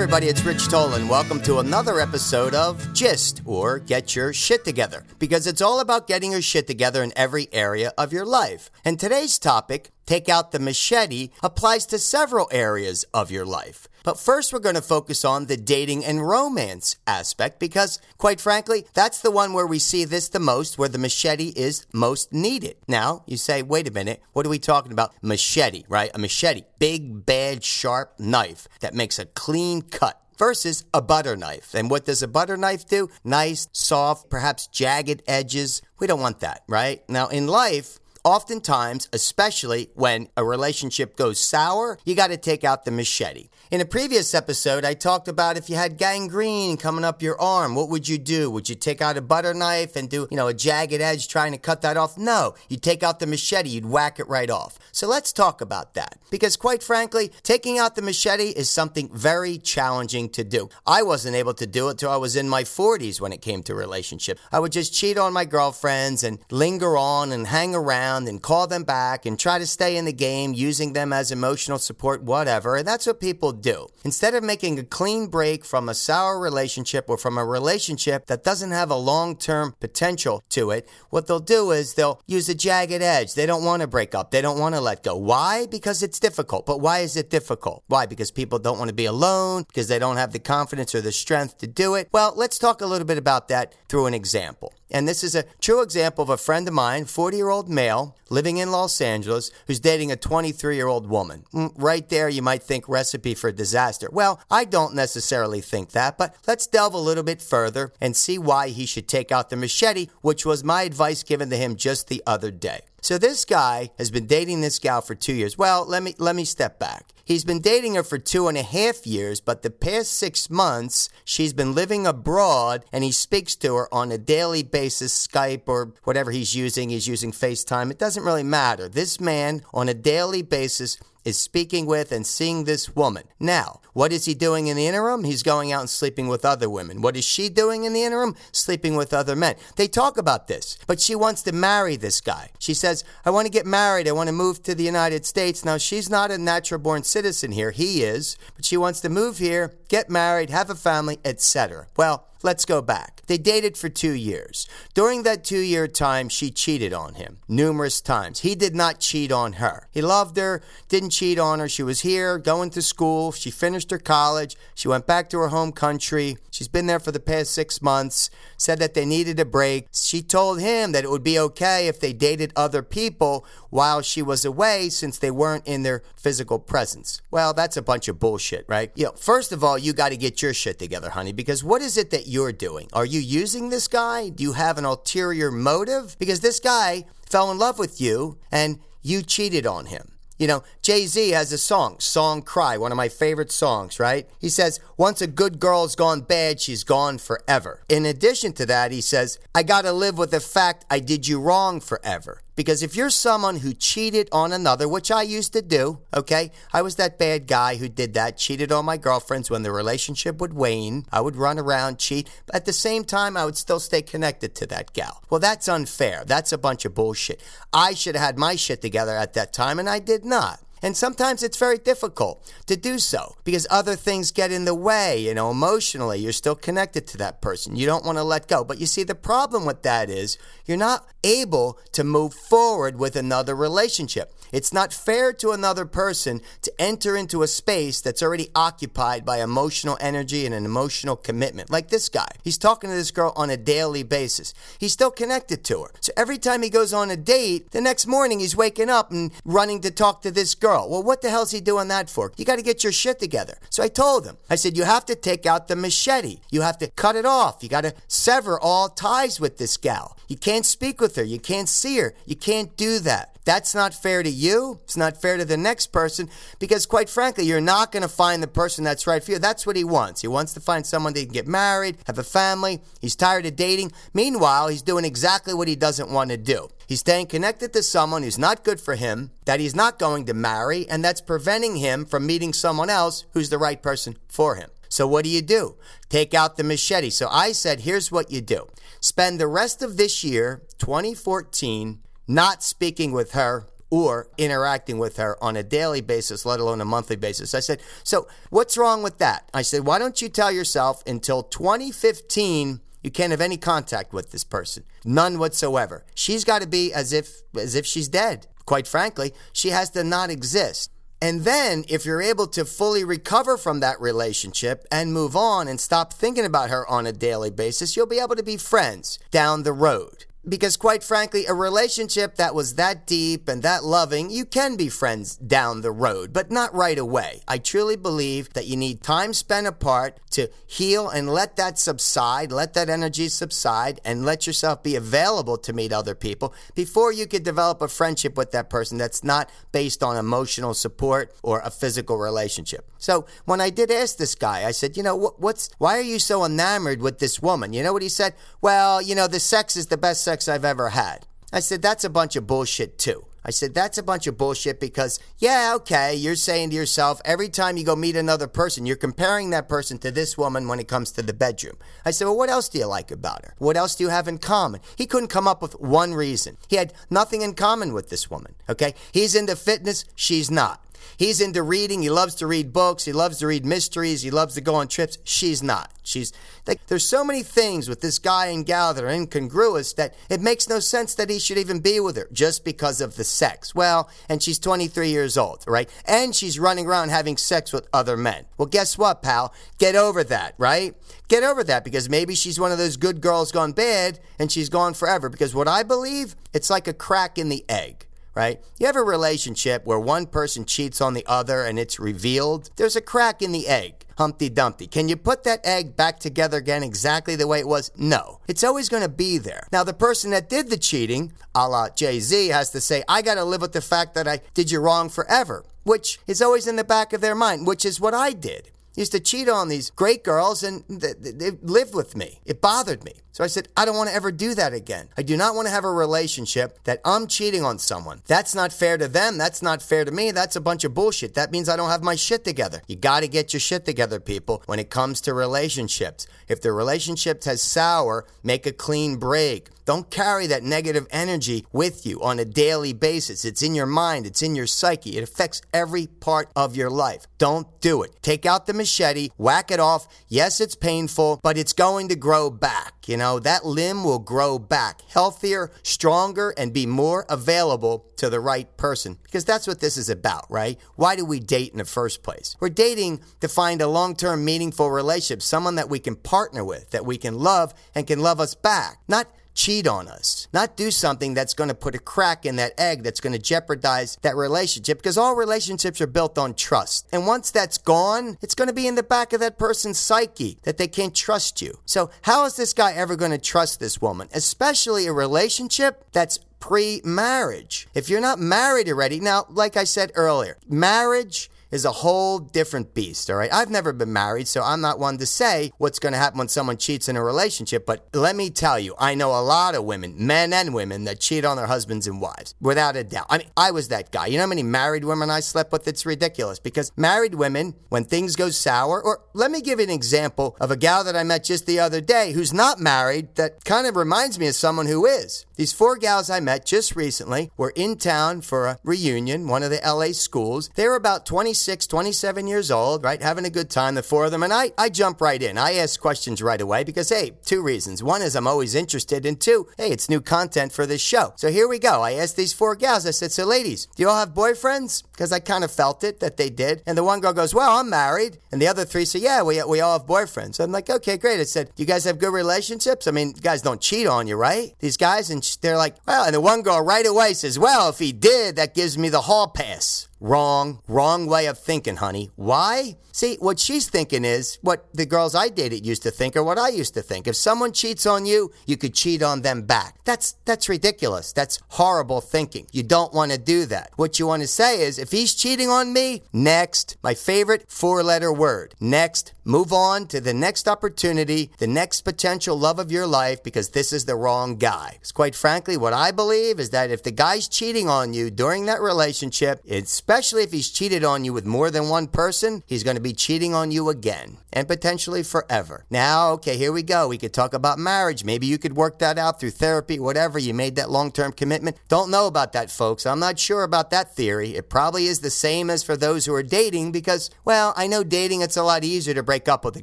everybody, it's Rich Tolan. Welcome to another episode of GYST or Get Your Shit Together because it's all about getting your shit together in every area of your life. And today's topic, Take Out the Machete, applies to several areas of your life. But first, we're going to focus on the dating and romance aspect because, quite frankly, that's the one where we see this the most, where the machete is most needed. Now, you say, wait a minute, what are we talking about? Machete, right? A machete, big, bad, sharp knife that makes a clean cut versus a butter knife. And what does a butter knife do? Nice, soft, perhaps jagged edges. We don't want that, right? Now, in life, Oftentimes, especially when a relationship goes sour, you got to take out the machete. In a previous episode, I talked about if you had gangrene coming up your arm, what would you do? Would you take out a butter knife and do, you know, a jagged edge trying to cut that off? No, you'd take out the machete, you'd whack it right off. So let's talk about that. Because quite frankly, taking out the machete is something very challenging to do. I wasn't able to do it till I was in my 40s when it came to relationship. I would just cheat on my girlfriends and linger on and hang around and call them back and try to stay in the game using them as emotional support, whatever. And that's what people do. Instead of making a clean break from a sour relationship or from a relationship that doesn't have a long term potential to it, what they'll do is they'll use a jagged edge. They don't want to break up. They don't want to let go. Why? Because it's difficult. But why is it difficult? Why? Because people don't want to be alone, because they don't have the confidence or the strength to do it. Well, let's talk a little bit about that through an example. And this is a true example of a friend of mine, 40 year old male, living in Los Angeles, who's dating a 23 year old woman. Mm, right there, you might think recipe for disaster. Well, I don't necessarily think that, but let's delve a little bit further and see why he should take out the machete, which was my advice given to him just the other day. So this guy has been dating this gal for two years. Well, let me let me step back. He's been dating her for two and a half years, but the past six months she's been living abroad and he speaks to her on a daily basis, Skype or whatever he's using. He's using FaceTime. It doesn't really matter. This man on a daily basis is speaking with and seeing this woman. Now, what is he doing in the interim? He's going out and sleeping with other women. What is she doing in the interim? Sleeping with other men. They talk about this, but she wants to marry this guy. She says, I want to get married. I want to move to the United States. Now, she's not a natural born citizen here. He is, but she wants to move here, get married, have a family, etc. Well, Let's go back. They dated for two years. During that two year time, she cheated on him numerous times. He did not cheat on her. He loved her, didn't cheat on her. She was here, going to school. She finished her college. She went back to her home country. She's been there for the past six months. Said that they needed a break. She told him that it would be okay if they dated other people while she was away since they weren't in their physical presence. Well, that's a bunch of bullshit, right? You know, first of all, you got to get your shit together, honey, because what is it that you're doing? Are you using this guy? Do you have an ulterior motive? Because this guy fell in love with you and you cheated on him. You know, Jay Z has a song, Song Cry, one of my favorite songs, right? He says, Once a good girl's gone bad, she's gone forever. In addition to that, he says, I gotta live with the fact I did you wrong forever. Because if you're someone who cheated on another, which I used to do, okay, I was that bad guy who did that, cheated on my girlfriends when the relationship would wane. I would run around, cheat, but at the same time, I would still stay connected to that gal. Well, that's unfair. That's a bunch of bullshit. I should have had my shit together at that time, and I did not. And sometimes it's very difficult to do so because other things get in the way, you know, emotionally. You're still connected to that person. You don't want to let go. But you see, the problem with that is you're not able to move forward with another relationship. It's not fair to another person to enter into a space that's already occupied by emotional energy and an emotional commitment. Like this guy. He's talking to this girl on a daily basis. He's still connected to her. So every time he goes on a date, the next morning he's waking up and running to talk to this girl. Well, what the hell's he doing that for? You got to get your shit together. So I told him, I said, you have to take out the machete. You have to cut it off. You got to sever all ties with this gal. You can't speak with her. You can't see her. You can't do that. That's not fair to you. It's not fair to the next person because, quite frankly, you're not going to find the person that's right for you. That's what he wants. He wants to find someone that can get married, have a family. He's tired of dating. Meanwhile, he's doing exactly what he doesn't want to do. He's staying connected to someone who's not good for him, that he's not going to marry, and that's preventing him from meeting someone else who's the right person for him. So, what do you do? Take out the machete. So, I said, here's what you do spend the rest of this year, 2014, not speaking with her or interacting with her on a daily basis, let alone a monthly basis. I said, So what's wrong with that? I said, Why don't you tell yourself until 2015 you can't have any contact with this person. None whatsoever. She's got to be as if as if she's dead. Quite frankly, she has to not exist. And then, if you're able to fully recover from that relationship and move on and stop thinking about her on a daily basis, you'll be able to be friends down the road. Because, quite frankly, a relationship that was that deep and that loving, you can be friends down the road, but not right away. I truly believe that you need time spent apart to heal and let that subside, let that energy subside, and let yourself be available to meet other people before you could develop a friendship with that person that's not based on emotional support or a physical relationship. So, when I did ask this guy, I said, You know, what's, why are you so enamored with this woman? You know what he said? Well, you know, the sex is the best sex I've ever had. I said, that's a bunch of bullshit too. I said, that's a bunch of bullshit because, yeah, okay, you're saying to yourself, every time you go meet another person, you're comparing that person to this woman when it comes to the bedroom. I said, well, what else do you like about her? What else do you have in common? He couldn't come up with one reason. He had nothing in common with this woman, okay? He's into fitness, she's not. He's into reading. He loves to read books. He loves to read mysteries. He loves to go on trips. She's not. She's like, there's so many things with this guy and gal that are incongruous that it makes no sense that he should even be with her just because of the sex. Well, and she's 23 years old, right? And she's running around having sex with other men. Well, guess what, pal? Get over that, right? Get over that because maybe she's one of those good girls gone bad and she's gone forever. Because what I believe, it's like a crack in the egg right? You have a relationship where one person cheats on the other and it's revealed. There's a crack in the egg. Humpty Dumpty. Can you put that egg back together again exactly the way it was? No. It's always going to be there. Now, the person that did the cheating, a la Jay Z, has to say, I got to live with the fact that I did you wrong forever, which is always in the back of their mind, which is what I did used to cheat on these great girls and they, they lived with me. It bothered me. So I said, I don't want to ever do that again. I do not want to have a relationship that I'm cheating on someone. That's not fair to them. That's not fair to me. That's a bunch of bullshit. That means I don't have my shit together. You got to get your shit together, people, when it comes to relationships. If the relationship has sour, make a clean break. Don't carry that negative energy with you on a daily basis. It's in your mind, it's in your psyche. It affects every part of your life. Don't do it. Take out the machete, whack it off. Yes, it's painful, but it's going to grow back. You know, that limb will grow back healthier, stronger, and be more available to the right person. Because that's what this is about, right? Why do we date in the first place? We're dating to find a long term, meaningful relationship, someone that we can partner with, that we can love and can love us back. Not cheat on us, not do something that's going to put a crack in that egg that's going to jeopardize that relationship because all relationships are built on trust. And once that's gone, it's going to be in the back of that person's psyche that they can't trust you. So, how is this guy ever going to trust this woman, especially a relationship that's pre marriage? If you're not married already, now, like I said earlier, marriage is a whole different beast, all right? I've never been married, so I'm not one to say what's going to happen when someone cheats in a relationship, but let me tell you, I know a lot of women, men and women, that cheat on their husbands and wives, without a doubt. I mean, I was that guy. You know how many married women I slept with? It's ridiculous because married women, when things go sour, or let me give you an example of a gal that I met just the other day who's not married that kind of reminds me of someone who is. These four gals I met just recently were in town for a reunion, one of the LA schools. They were about 26, 27 years old, right? Having a good time, the four of them. And I, I jump right in. I ask questions right away because, hey, two reasons. One is I'm always interested, and two, hey, it's new content for this show. So here we go. I asked these four gals, I said, so ladies, do you all have boyfriends? Because I kind of felt it that they did. And the one girl goes, well, I'm married. And the other three say, yeah, we, we all have boyfriends. So I'm like, okay, great. I said, you guys have good relationships? I mean, guys don't cheat on you, right? These guys, and they're like, well, and the one girl right away says, well, if he did, that gives me the hall pass. Wrong, wrong way of thinking, honey. Why? See, what she's thinking is what the girls I dated used to think or what I used to think. If someone cheats on you, you could cheat on them back. That's that's ridiculous. That's horrible thinking. You don't want to do that. What you want to say is if he's cheating on me, next, my favorite four-letter word. Next Move on to the next opportunity, the next potential love of your life, because this is the wrong guy. Because quite frankly, what I believe is that if the guy's cheating on you during that relationship, especially if he's cheated on you with more than one person, he's going to be cheating on you again and potentially forever. Now, okay, here we go. We could talk about marriage. Maybe you could work that out through therapy, whatever. You made that long term commitment. Don't know about that, folks. I'm not sure about that theory. It probably is the same as for those who are dating because, well, I know dating, it's a lot easier to break up with a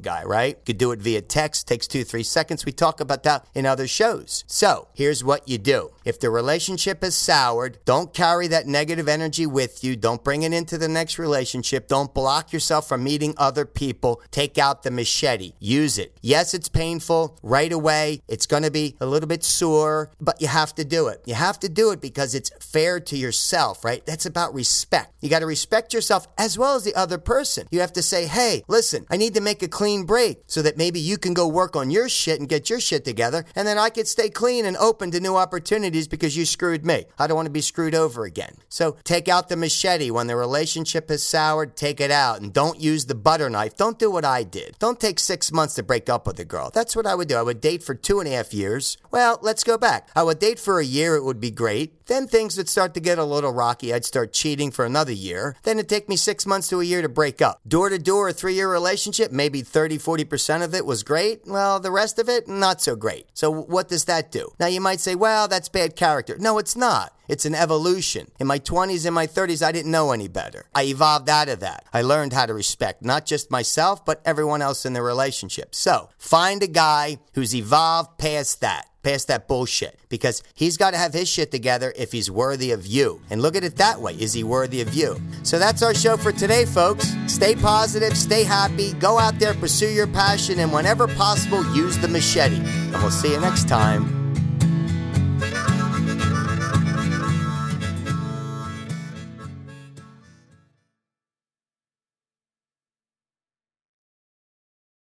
guy, right? You could do it via text, takes two, three seconds. We talk about that in other shows. So here's what you do. If the relationship is soured, don't carry that negative energy with you. Don't bring it into the next relationship. Don't block yourself from meeting other people. Take out the machete. Use it. Yes, it's painful right away. It's going to be a little bit sore, but you have to do it. You have to do it because it's fair to yourself, right? That's about respect. You got to respect yourself as well as the other person. You have to say, hey, listen, I need to make a clean break so that maybe you can go work on your shit and get your shit together, and then I could stay clean and open to new opportunities because you screwed me. I don't want to be screwed over again. So take out the machete when the relationship has soured, take it out, and don't use the butter knife. Don't do what I did. Don't take six months to break up with a girl. That's what I would do. I would date for two and a half years. Well, let's go back. I would date for a year, it would be great. Then things would start to get a little rocky. I'd start cheating for another year. Then it'd take me six months to a year to break up. Door to door, a three year relationship, maybe 30, 40% of it was great. Well, the rest of it, not so great. So what does that do? Now you might say, well, that's bad character. No, it's not. It's an evolution. In my 20s and my 30s, I didn't know any better. I evolved out of that. I learned how to respect not just myself, but everyone else in the relationship. So find a guy who's evolved past that past that bullshit because he's got to have his shit together if he's worthy of you. And look at it that way is he worthy of you? So that's our show for today, folks. Stay positive, stay happy, go out there, pursue your passion, and whenever possible, use the machete. And we'll see you next time